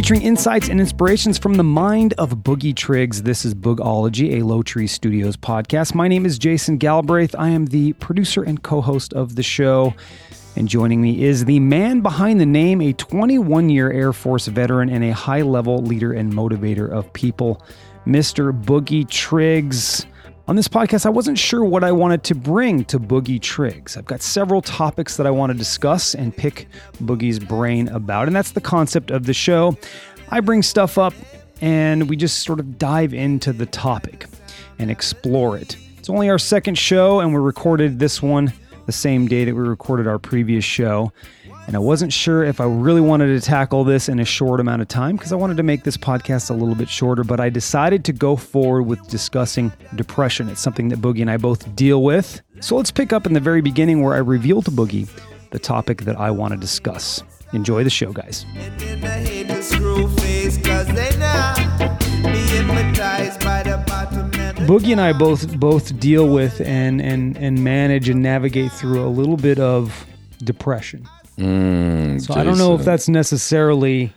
featuring insights and inspirations from the mind of Boogie Triggs. This is Boogology, a Low Tree Studios podcast. My name is Jason Galbraith. I am the producer and co host of the show. And joining me is the man behind the name, a 21 year Air Force veteran and a high level leader and motivator of people, Mr. Boogie Triggs. On this podcast, I wasn't sure what I wanted to bring to Boogie Triggs. I've got several topics that I want to discuss and pick Boogie's brain about, and that's the concept of the show. I bring stuff up and we just sort of dive into the topic and explore it. It's only our second show, and we recorded this one the same day that we recorded our previous show. And I wasn't sure if I really wanted to tackle this in a short amount of time because I wanted to make this podcast a little bit shorter, but I decided to go forward with discussing depression. It's something that Boogie and I both deal with. So let's pick up in the very beginning where I revealed to Boogie the topic that I want to discuss. Enjoy the show, guys. Boogie and I both both deal with and and and manage and navigate through a little bit of depression. Mm, So I don't know if that's necessarily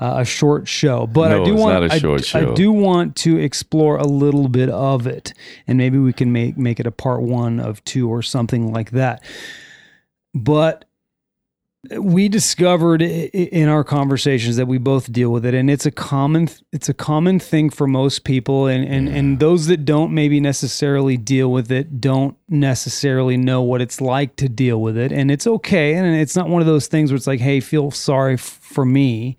uh, a short show, but No, I do want I- I, do want to explore a little bit of it, and maybe we can make make it a part one of two or something like that. But we discovered in our conversations that we both deal with it and it's a common it's a common thing for most people and and, and those that don't maybe necessarily deal with it don't necessarily know what it's like to deal with it and it's okay and it's not one of those things where it's like hey feel sorry for me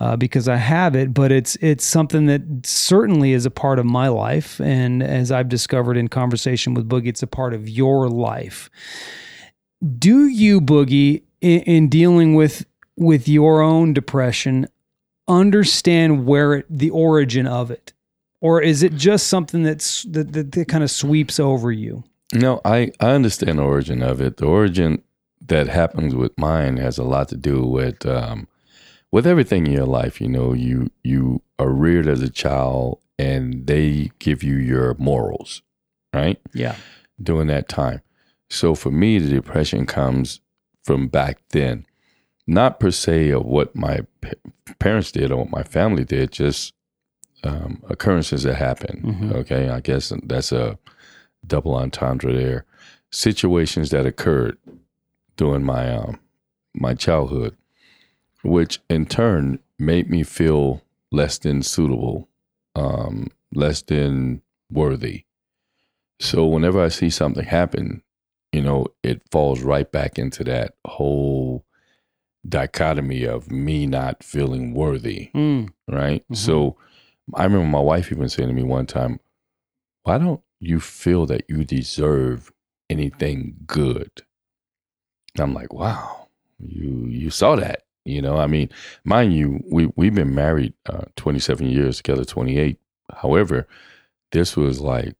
uh, because I have it but it's it's something that certainly is a part of my life and as I've discovered in conversation with Boogie it's a part of your life. Do you boogie in, in dealing with with your own depression understand where it, the origin of it or is it just something that's that, that, that kind of sweeps over you No, I, I understand the origin of it. The origin that happens with mine has a lot to do with um, with everything in your life. You know, you you are reared as a child, and they give you your morals, right? yeah During that time. So for me, the depression comes from back then, not per se of what my pa- parents did or what my family did, just um, occurrences that happened. Mhm. Okay, I guess that's a double entendre there. Situations that occurred during my um, my childhood, which in turn made me feel less than suitable, um, less than worthy. So whenever I see something happen, you know, it falls right back into that whole dichotomy of me not feeling worthy Mm. right? Mhm. So I remember my wife even saying to me one time, "Why don't you feel that you deserve anything good?" And I'm like, "Wow, you you saw that." You know, I mean, mind you, we we've been married uh, 27 years together, 28. However, this was like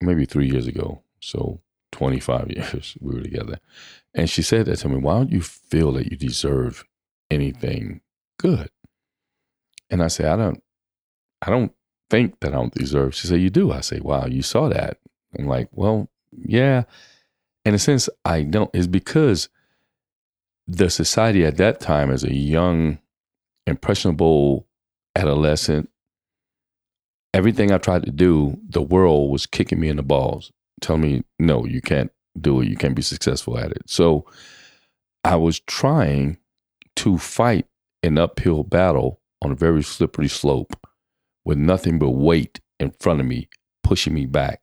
maybe three years ago, so 25 years we were together. And she said that to me, "Why don't you feel that you deserve anything good?" And I say, I don't, I don't think that I don't deserve. She said, You do. I say, Wow, you saw that. I'm like, Well, yeah. In a sense, I don't. It's because the society at that time, as a young, impressionable adolescent, everything I tried to do, the world was kicking me in the balls, telling me, No, you can't do it. You can't be successful at it. So I was trying to fight an uphill battle on a very slippery slope with nothing but weight in front of me, pushing me back.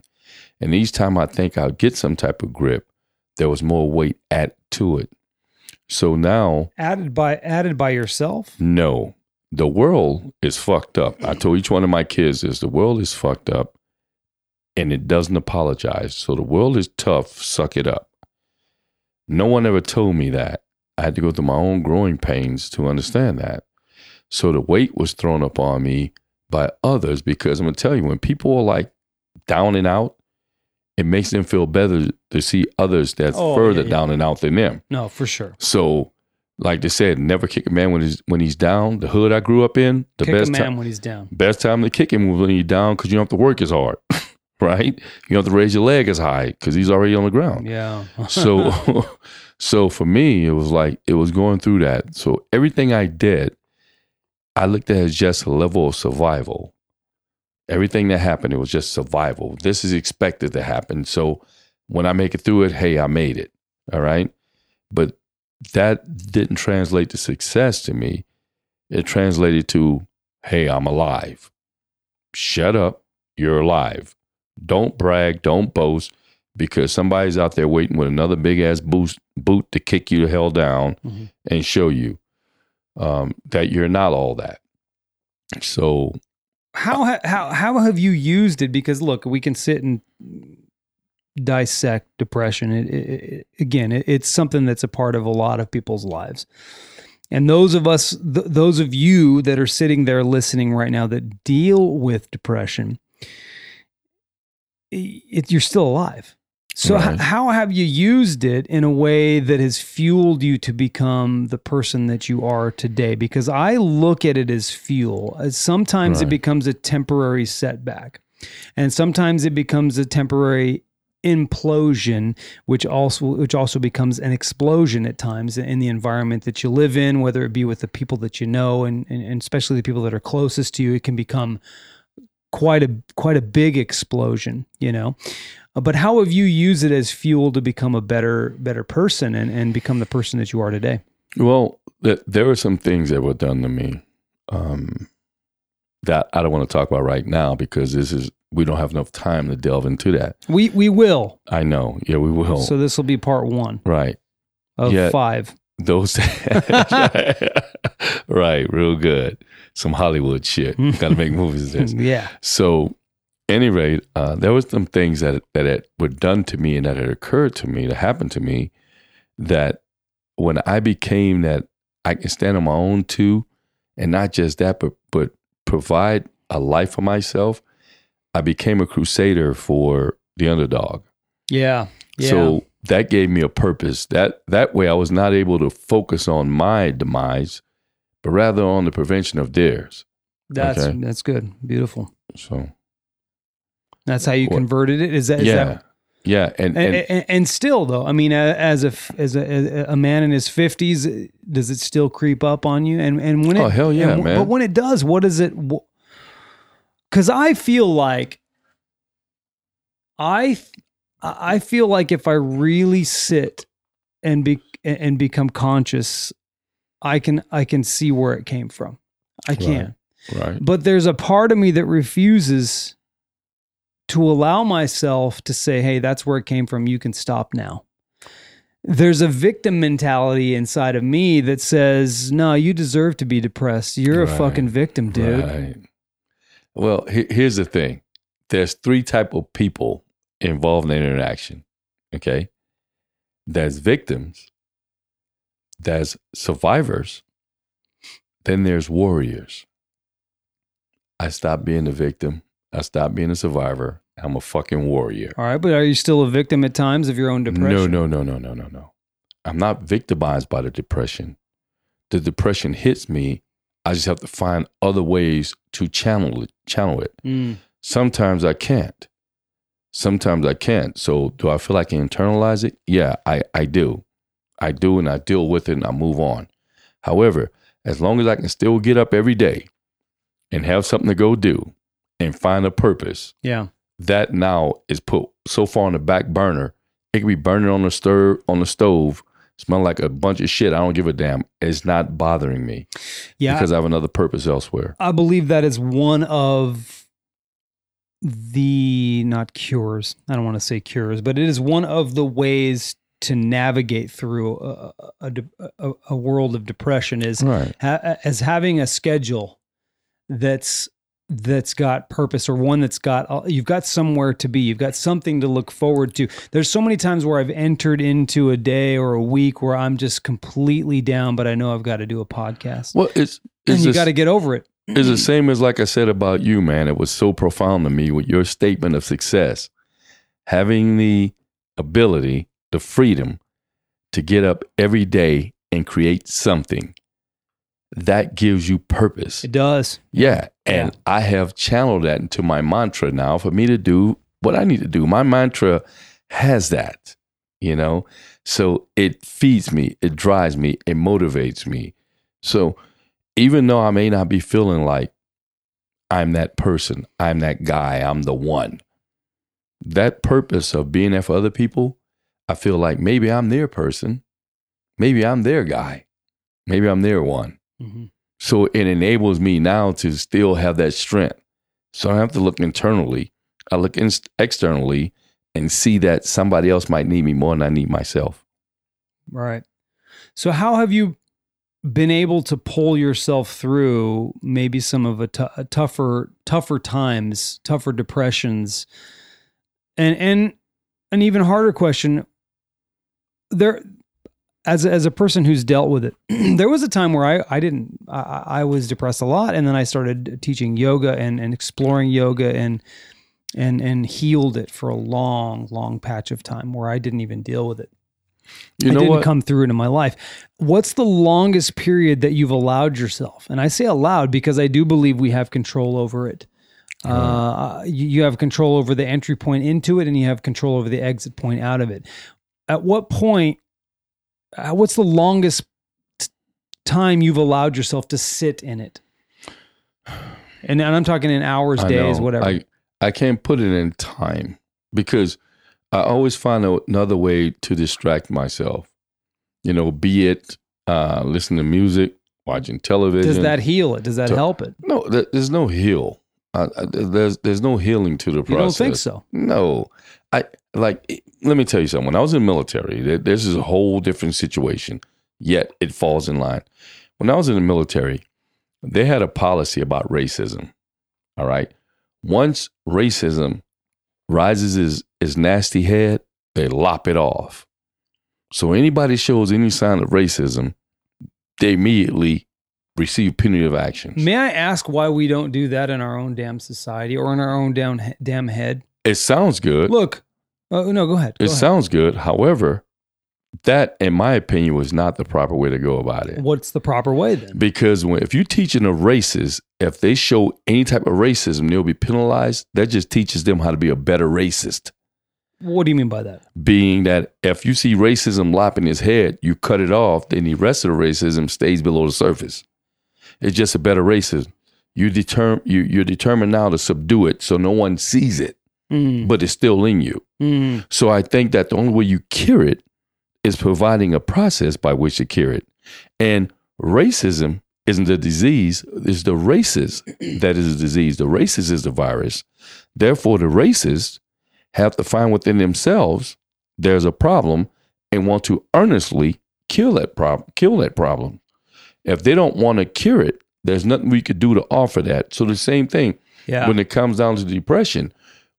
And each time I think I'd get some type of grip, there was more weight added to it. So now, added by added by yourself no, the world is fucked up. I told each one of my kids is the world is fucked up and it doesn't apologize. So the world is tough, suck it up. No one ever told me that. I had to go through my own growing pains to understand that. So the weight was thrown upon me by others because I'm gonna tell you, when people are like down and out, it makes them feel better to see others that's Oh, further yeah, yeah. down and out than them. no for sure So, like they said, never kick a man when he's when he's down. The hood I grew up in, the kick a best man time when he's down best time to kick him was when he's down because you don't have to work as hard, right? You don't have to raise your leg as high because he's already on the ground. yeah So, so for me, it was like it was going through that. So everything I did, I looked at it as just a level of survival. Everything that happened, it was just survival. This is expected to happen. So when I make it through it, hey, I made it. All right. But that didn't translate to success to me. It translated to, hey, I'm alive. Shut up. You're alive. Don't brag. Don't boast because somebody's out there waiting with another big ass boost, boot to kick you the hell down Mm-hmm. and show you um, that you're not all that. So How how how have you used it? Because look, we can sit and dissect depression. It, it, it, again, it, it's something that's a part of a lot of people's lives. And those of us, th- those of you that are sitting there listening right now that deal with depression, it, you're still alive. So, h- how have you used it in a way that has fueled you to become the person that you are today? Because I look at it as fuel. As sometimes it becomes a temporary setback, and sometimes it becomes a temporary implosion which also which also becomes an explosion at times in the environment that you live in whether it be with the people that you know and, and, and especially the people that are closest to you it can become quite a quite a big explosion you know Uh, but how have you used it as fuel to become a better better person and, and become the person that you are today Well, th- there were some things that were done to me um, that I don't want to talk about right now because this is we don't have enough time to delve into that. we we will I know, yeah, we will. so this will be part one right, of Yeah. five those, right, real good. Some Hollywood shit. Got to make movies. Of this. yeah So, any rate, uh, there was some things that that had, were done to me and that had occurred to me, that happened to me, that when I became that I can stand on my own too, and not just that, but but provide a life for myself. I became a crusader for the underdog. yeah yeah So that gave me a purpose. That that way I was not able to focus on my demise, but rather on the prevention of theirs. that's okay. that's good beautiful So that's how you converted it is that is yeah, that yeah, and, and, and and, still though i mean a- as a as a, a man in his 50s does it still creep up on you and and when it Oh, hell yeah, and- man. but when it does what does it because i feel like i i feel like if i really sit and be and become conscious i can i can see where it came from i can right, but there's a part of me that refuses to allow myself to say, hey, that's where it came from. You can stop now. There's a victim mentality inside of me that says, no, you deserve to be depressed. You're a fucking victim, dude. right. Well, he- here's the thing: there's three type of people involved in interaction. Okay, there's victims, there's survivors, then there's warriors. I stopped being a victim. I stopped being a survivor. I'm a fucking warrior. All right. But are you still a victim at times of your own depression? No, no, no, no, no, no, no. I'm not victimized by the depression. The depression hits me. I just have to find other ways to channel it. Channel it. Mm. Sometimes I can't. Sometimes I can't. So do I feel like I internalize it? Yeah, I, I do. I do, and I deal with it, and I move on. However, as long as I can still get up every day and have something to go do and find a purpose, Yeah. that now is put so far on the back burner. It can be burning on the stir on the stove, smell like a bunch of shit. I don't give a damn. It's not bothering me Yeah. because I have another purpose elsewhere. I believe that is one of the not cures. I don't want to say cures, but it is one of the ways to navigate through a, a, a, a world of depression is Right. ha- as having a schedule that's that's got purpose or one that's got you've got somewhere to be. You've got something to look forward to. There's so many times where i've entered into a day or a week where i'm just completely down but i know i've got to do a podcast. Well, it's and you got to get over it. it's the same as like I said about you, man. It was so profound to me with your statement of success, having the ability, the freedom to get up every day and create something that gives you purpose. it does Yeah. And Yeah. I have channeled that into my mantra now for me to do what I need to do. My mantra has that, you know? So it feeds me, it drives me, it motivates me. So even though I may not be feeling like I'm that person, I'm that guy, I'm the one. That purpose of being there for other people, I feel like maybe I'm their person. Maybe I'm their guy. Maybe I'm their one. Mm-hmm. So it enables me now to still have that strength. So I have to look internally. I look in- externally and see that somebody else might need me more than I need myself. Right. So how have you been able to pull yourself through maybe some of a, t- a tougher tougher times, tougher depressions, and and an even harder question. There, as a, as a person who's dealt with it, there was a time where I I didn't I, I was depressed a lot, and then I started teaching yoga and and exploring yoga and and and healed it for a long long patch of time where I didn't even deal with it. You I didn't what? come through into my life. What's the longest period that you've allowed yourself? And I say allowed because I do believe we have control over it. Uh, you, you have control over the entry point into it, and you have control over the exit point out of it. At what point? Uh, what's the longest t- time you've allowed yourself to sit in it? And, and I'm talking in hours, I days, know. whatever. I, I can't put it in time because I always find another way to distract myself. You know, be it uh, listening to music, watching television. Does that heal it? Does that So- help it? No, there's no heal. Uh, there's there's no healing to the You process. don't think so? No, I like. Let me tell you something. When I was in the military, th- this is a whole different situation. Yet it falls in line. When I was in the military, they had a policy about racism. All right. Once racism rises his, his nasty head, they lop it off. So anybody shows any sign of racism, they immediately receive punitive actions. May I ask why we don't do that in our own damn society or in our own damn damn head? It sounds good. Look, oh no, go ahead. Go it ahead. sounds good. However, that, in my opinion, was not the proper way to go about it. What's the proper way then? Because when, if you're teaching a racist, if they show any type of racism, they'll be penalized. That just teaches them how to be a better racist. What do you mean by that? Being that if you see racism lopping his head, you cut it off, then the rest of the racism stays below the surface. It's just a better racism. You determine you you're determined now to subdue it so no one sees it, Mm, but it's still in you. mm, So I think that the only way you cure it is providing a process by which to cure it. And racism isn't the disease, it's the racist that is the disease. The racist is the virus. Therefore, the racists have to find within themselves there's a problem and want to earnestly kill that problem, kill that problem. If they don't want to cure it, there's nothing we could do to offer that. So the same thing yeah. when it comes down to depression.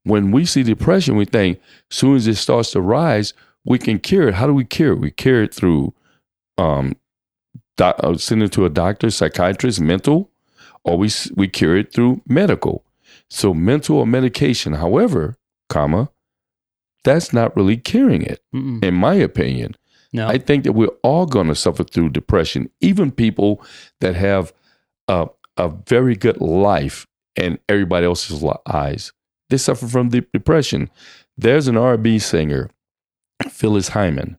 When we see depression, we think as soon as it starts to rise, we can cure it. How do we cure it? We cure it through um, doc, uh, send it to a doctor, psychiatrist, mental, or we we cure it through medical. So mental or medication, however, comma, that's not really curing it, Mm-mm. in my opinion. No. I think that we're all going to suffer through depression, even people that have a, a very good life in everybody else's eyes. They suffer from deep depression. There's an R&B singer, Phyllis Hyman,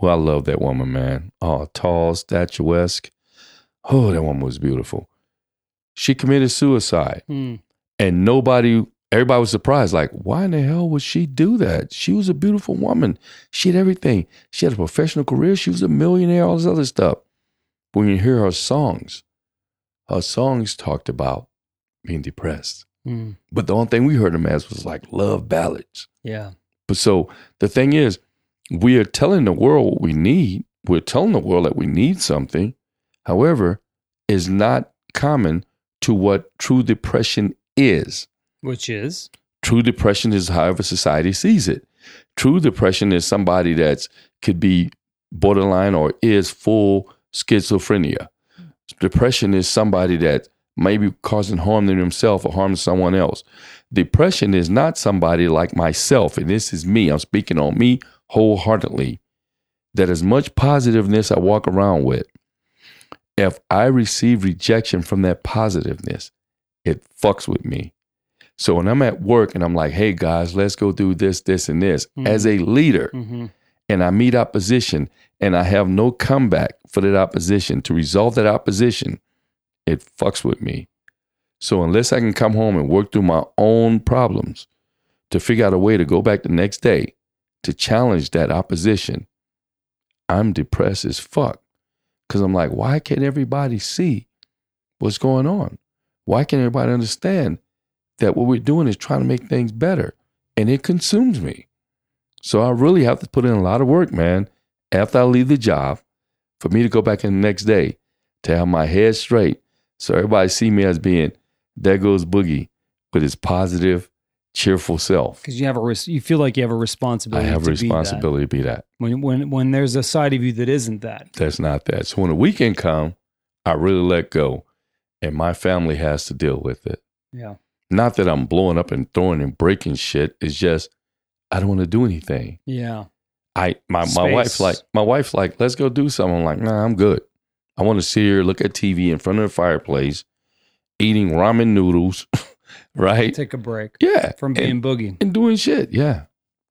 who I love that woman, man. Oh, tall, statuesque. Oh, that woman was beautiful. She committed suicide Mm. and nobody everybody was surprised like why in the hell would she do that? She was a beautiful woman. She had everything. She had a professional career. She was a millionaire all this other stuff. But when you hear her songs her songs talked about being depressed. Mm. but the only thing we heard them as was like love ballads. Yeah. but so the thing is we are telling the world what we need. We're telling the world that we need something. However is not common to what true depression is Which is True depression is however society sees it. True depression is somebody that's could be borderline or is full schizophrenia. Depression is somebody that may be causing harm to themselves or harm to someone else. Depression is not somebody like myself, and this is me. I'm speaking on me wholeheartedly. That as much positiveness I walk around with, if I receive rejection from that positiveness, it fucks with me. So when I'm at work and I'm like, hey guys, let's go do this, this, and this, Mhm. as a leader, mm-hmm. and I meet opposition and I have no comeback for that opposition to resolve that opposition, it fucks with me. So unless I can come home and work through my own problems to figure out a way to go back the next day to challenge that opposition, I'm depressed as fuck. Cause I'm like, why can't everybody see what's going on? Why can't everybody understand that what we're doing is trying to make things better? And it consumes me. So I really have to put in a lot of work, man, after I leave the job for me to go back in the next day to have my head straight so everybody see me as being there goes Boogie with his positive, cheerful self. Because you have a res- you feel like you have a responsibility. I have a to be that. responsibility to be that. when when when there's a side of you that isn't that. That's not that. So when the weekend come, I really let go, and my family has to deal with it. Yeah. Not that I'm blowing up and throwing and breaking shit. It's just I don't want to do anything. Yeah. I my my wife's like my wife's like let's go do something. I'm like nah, I'm good. I want to sit here, look at TV in front of the fireplace, eating ramen noodles, right? Take a break Yeah, from being and, boogie and doing shit. Yeah,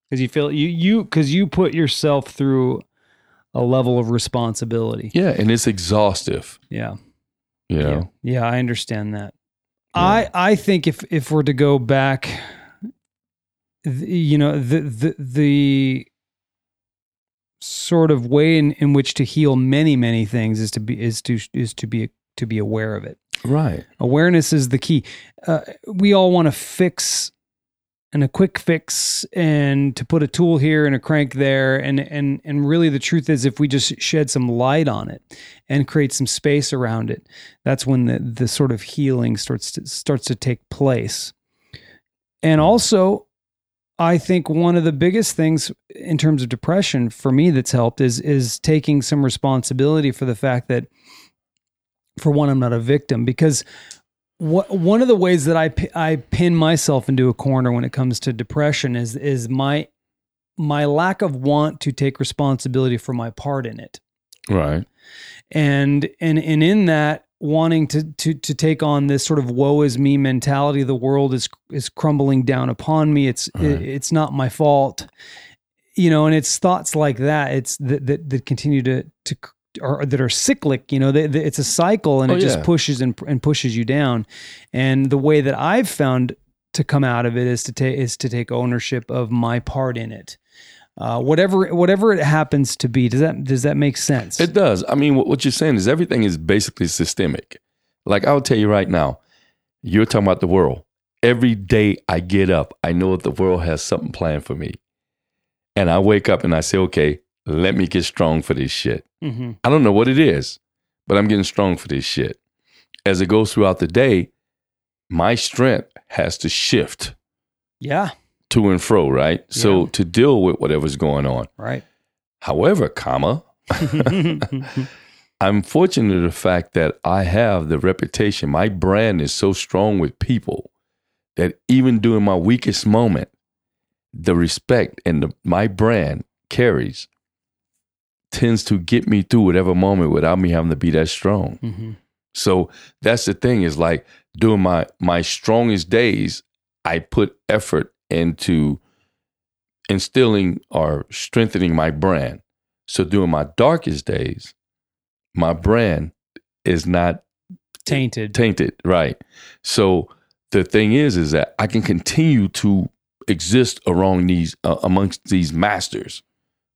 because you feel you you because you put yourself through a level of responsibility. yeah, and it's exhaustive. Yeah. You know, Yeah, yeah, I understand that. I I think if if we're to go back, you know, the the the sort of way in, in which to heal many many things is to be is to is to be to be aware of it. right? Awareness is the key. Uh, we all want to fix and a quick fix and to put a tool here and a crank there. And and and really the truth is if we just shed some light on it and create some space around it that's when the the sort of healing starts to starts to take place. And also i think one of the biggest things in terms of depression for me that's helped is is taking some responsibility for the fact that for one i'm not a victim because what, one of the ways that I I pin myself into a corner when it comes to depression is is my my lack of want to take responsibility for my part in it, Right. and and and in that wanting to to to take on this sort of woe is me mentality, the world is is crumbling down upon me. It's Right. it, it's not my fault, you know, and it's thoughts like that. It's that that, that continue to to or that are cyclic, you know, they, they- it's a cycle and Oh, it just pushes and, and pushes you down. And the way that I've found to come out of it is to take is to take ownership of my part in it. Uh, whatever whatever it happens to be, does that does that make sense? It does. I mean, what, what you're saying is everything is basically systemic. Like I'll tell you right now, you're talking about the world. Every day I get up, I know that the world has something planned for me. And I wake up and I say, okay, let me get strong for this shit. hmm I don't know what it is, but I'm getting strong for this shit. As it goes throughout the day, my strength has to shift Yeah, to and fro, right? So to deal with whatever's going on. right. However, comma, I'm fortunate in the fact that I have the reputation. My brand is so strong with people that even during my weakest moment, the respect and the, my brand carries tends to get me through whatever moment without me having to be that strong. hmm So that's the thing is like during my my strongest days, I put effort into instilling or strengthening my brand. So during my darkest days, my brand is not Tainted. tainted, right? So the thing is, is that I can continue to exist around these uh, amongst these masters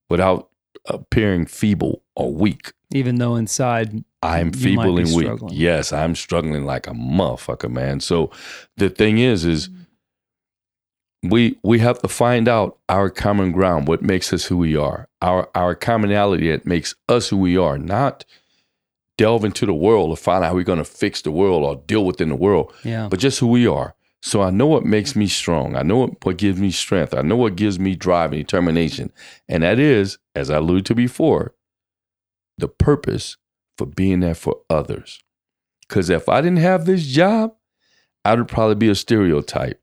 without appearing feeble or weak. even though inside I'm feeble and weak. struggling. Yes, I'm struggling like a motherfucker, man. So the thing is, is mm-hmm. we we have to find out our common ground, what makes us who we are, our our commonality that makes us who we are, not delve into the world to find out how we're going to fix the world or deal within the world, yeah but just who we are. So I know what makes me strong. I know what, what gives me strength. I know what gives me drive and determination. And that is, as I alluded to before, the purpose for being there for others. Because if I didn't have this job, I would probably be a stereotype.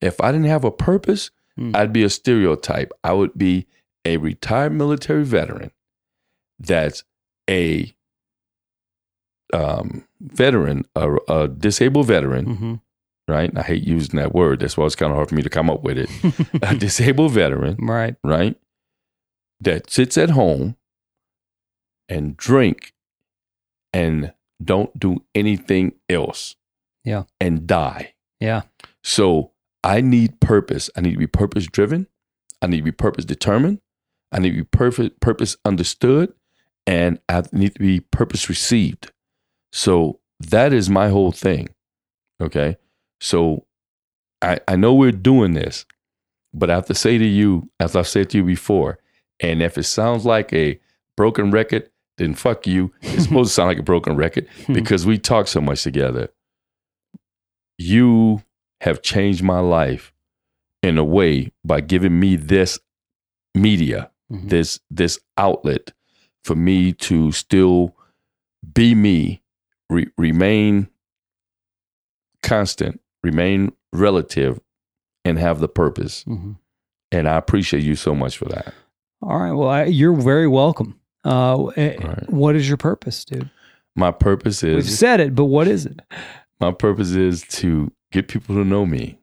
If I didn't have a purpose, Hmm. I'd be a stereotype. I would be a retired military veteran that's a um, veteran, a, a disabled veteran, hmm right? I hate using that word. That's why it's kind of hard for me to come up with it. a disabled veteran, right right? That sits at home and drink and don't do anything else. Yeah. And die. Yeah. So I need purpose. I need to be purpose driven. I need to be purpose determined. I need to be perfect purpose understood. And I need to be purpose received. So that is my whole thing. Okay. So I, I know we're doing this, but I have to say to you, as I've said to you before, and if it sounds like a broken record, then fuck you. It's supposed to sound like a broken record because we talk so much together. You have changed my life in a way by giving me this media, Mhm. this this outlet for me to still be me, re- remain constant, remain relative, and have the purpose. Mhm. And I appreciate you so much for that. All right. Well, I, you're very welcome. Uh, eh, Right. What is your purpose, dude? My purpose is. We've said it, but what is it? my purpose is to get people to know me,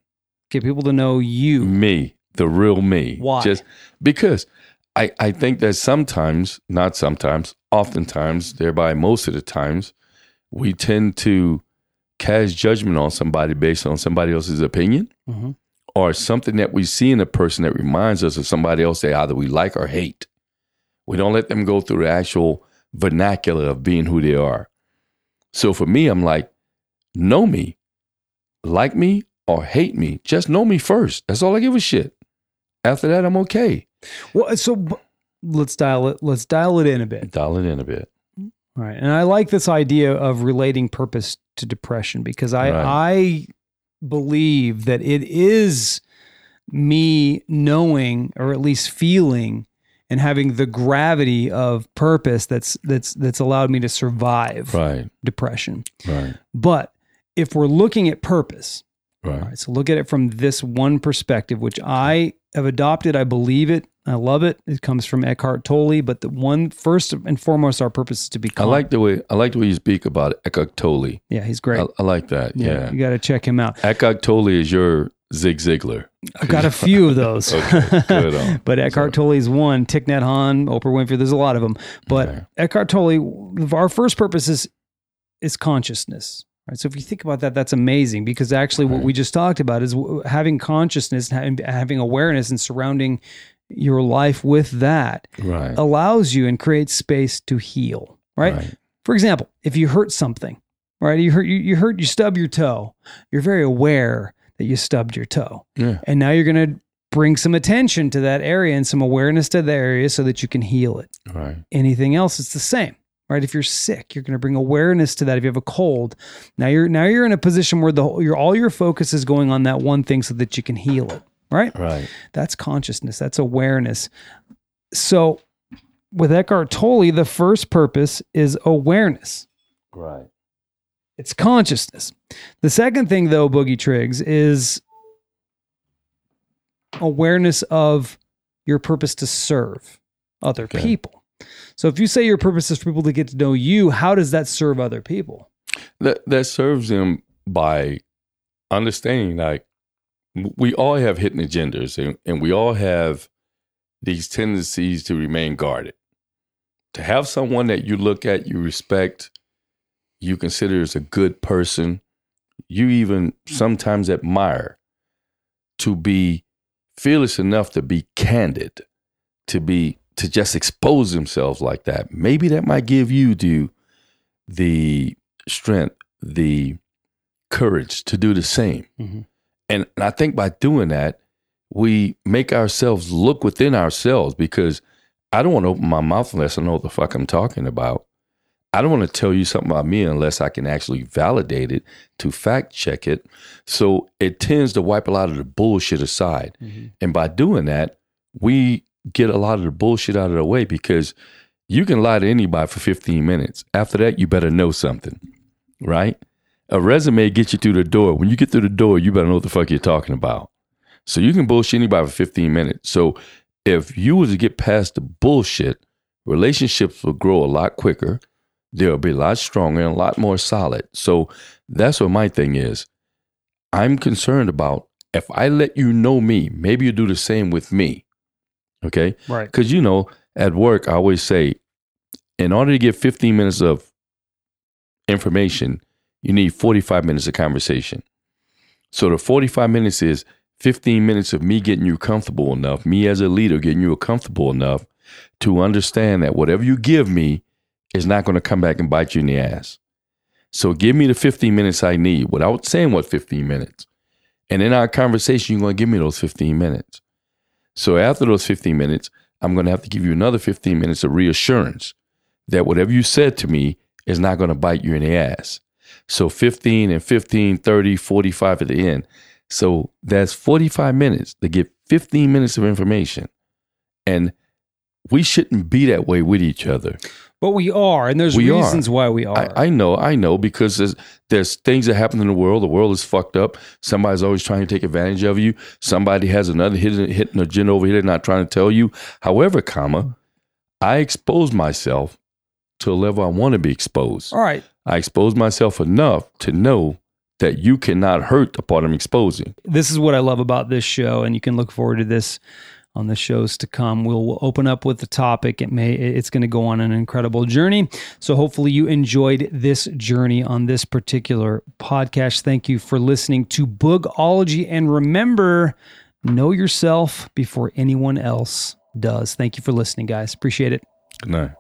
Get people to know you. me, the real me. Why? Just because I I think that sometimes, not sometimes, oftentimes, thereby most of the times, we tend to cast judgment on somebody based on somebody else's opinion Mhm. or something that we see in a person that reminds us of somebody else that either we like or hate. We don't let them go through the actual vernacular of being who they are. So for me, I'm like, know me, like me or hate me. Just know me first. That's all I give a shit. After that, I'm okay. Well, so let's dial it. Let's dial it in a bit. Dial it in a bit. All right. And I like this idea of relating purpose to depression because I Right. I believe that it is me knowing or at least feeling and having the gravity of purpose that's that's that's allowed me to survive Right, depression. right, But if we're looking at purpose, right. right, so look at it from this one perspective, which I have adopted. I believe it. I love it. It comes from Eckhart Tolle. But the one first and foremost, our purpose is to be I become. like the way I like the way you speak about Eckhart Tolle. Yeah, he's great. I, I like that. Yeah, you got to check him out. Eckhart Tolle is your Zig Ziglar. I've got a few of those. Okay, good but Eckhart Tolle is one. Thich Nhat Hanh, Oprah Winfrey. There's a lot of them. But Okay. Eckhart Tolle, our first purpose is is consciousness. Right. So if you think about that, that's amazing because actually what Right. we just talked about is having consciousness and having- having awareness and surrounding your life with that Right, allows you and creates space to heal. Right. right, For example, if you hurt something, right? You hurt you, you hurt you stub your toe. You're very aware that you stubbed your toe. yeah, And now you're going to bring some attention to that area and some awareness to the area so that you can heal it. right, Anything else, it's the same. Right? If you're sick, you're going to bring awareness to that. If you have a cold, now you're now you're in a position where the whole- your all your focus is going on that one thing so that you can heal it. Right? right. That's consciousness. That's awareness. So, with Eckhart Tolle, the first purpose is awareness. Right. It's consciousness. The second thing, though, Boogie Triggs, is awareness of your purpose to serve other Okay. people. So if you say your purpose is for people to get to know you, how does that serve other people? That that serves them by understanding like we all have hidden agendas and, and we all have these tendencies to remain guarded. To have someone that you look at, you respect, you consider as a good person, you even sometimes admire, to be fearless enough to be candid, to be to just expose themselves like that. Maybe that might give you the the strength, the courage to do the same. Mhm. And, and I think by doing that, we make ourselves look within ourselves because I don't want to open my mouth unless I know what the fuck I'm talking about. I don't want to tell you something about me unless I can actually validate it to fact check it. So it tends to wipe a lot of the bullshit aside. Mm-hmm. And by doing that, we get a lot of the bullshit out of the way because you can lie to anybody for 15 minutes. After that, you better know something, right? A resume gets you through the door. When you get through the door, you better know what the fuck you're talking about. So you can bullshit anybody for 15 minutes. So if you was to get past the bullshit, relationships will grow a lot quicker. They'll be a lot stronger and a lot more solid. So that's what my thing is. I'm concerned about if I let you know me, maybe you do the same with me. Okay? Right. Because, you know, at work, I always say, in order to get 15 minutes of information, you need 45 minutes of conversation. So the 45 minutes is 15 minutes of me getting you comfortable enough, me as a leader getting you comfortable enough to understand that whatever you give me is not going to come back and bite you in the ass. So give me the 15 minutes I need without saying what 15 minutes. And in our conversation, you're going to give me those 15 minutes. So after those 15 minutes, I'm going to have to give you another 15 minutes of reassurance that whatever you said to me is not going to bite you in the ass. So 15 and 15, 30, 45 at the end. So that's 45 minutes to get 15 minutes of information. And we shouldn't be that way with each other. But we are, and there's We are. reasons why we are. I, I know, I know, because there's there's things that happen in the world. The world is fucked up. Somebody's always trying to take advantage of you. Somebody has another hidden hidden agenda over here, they're not trying to tell you. However, comma, I expose myself to a level I want to be exposed. All right. I expose myself enough to know that you cannot hurt the part I'm exposing. this is what I love about this show, and you can look forward to this on the shows to come. We'll, we'll open up with the topic. It may it's going to go on an incredible journey. So hopefully you enjoyed this journey on this particular podcast. Thank you for listening to Boogology, and remember, know yourself before anyone else does. Thank you for listening, guys. Appreciate it. Good night.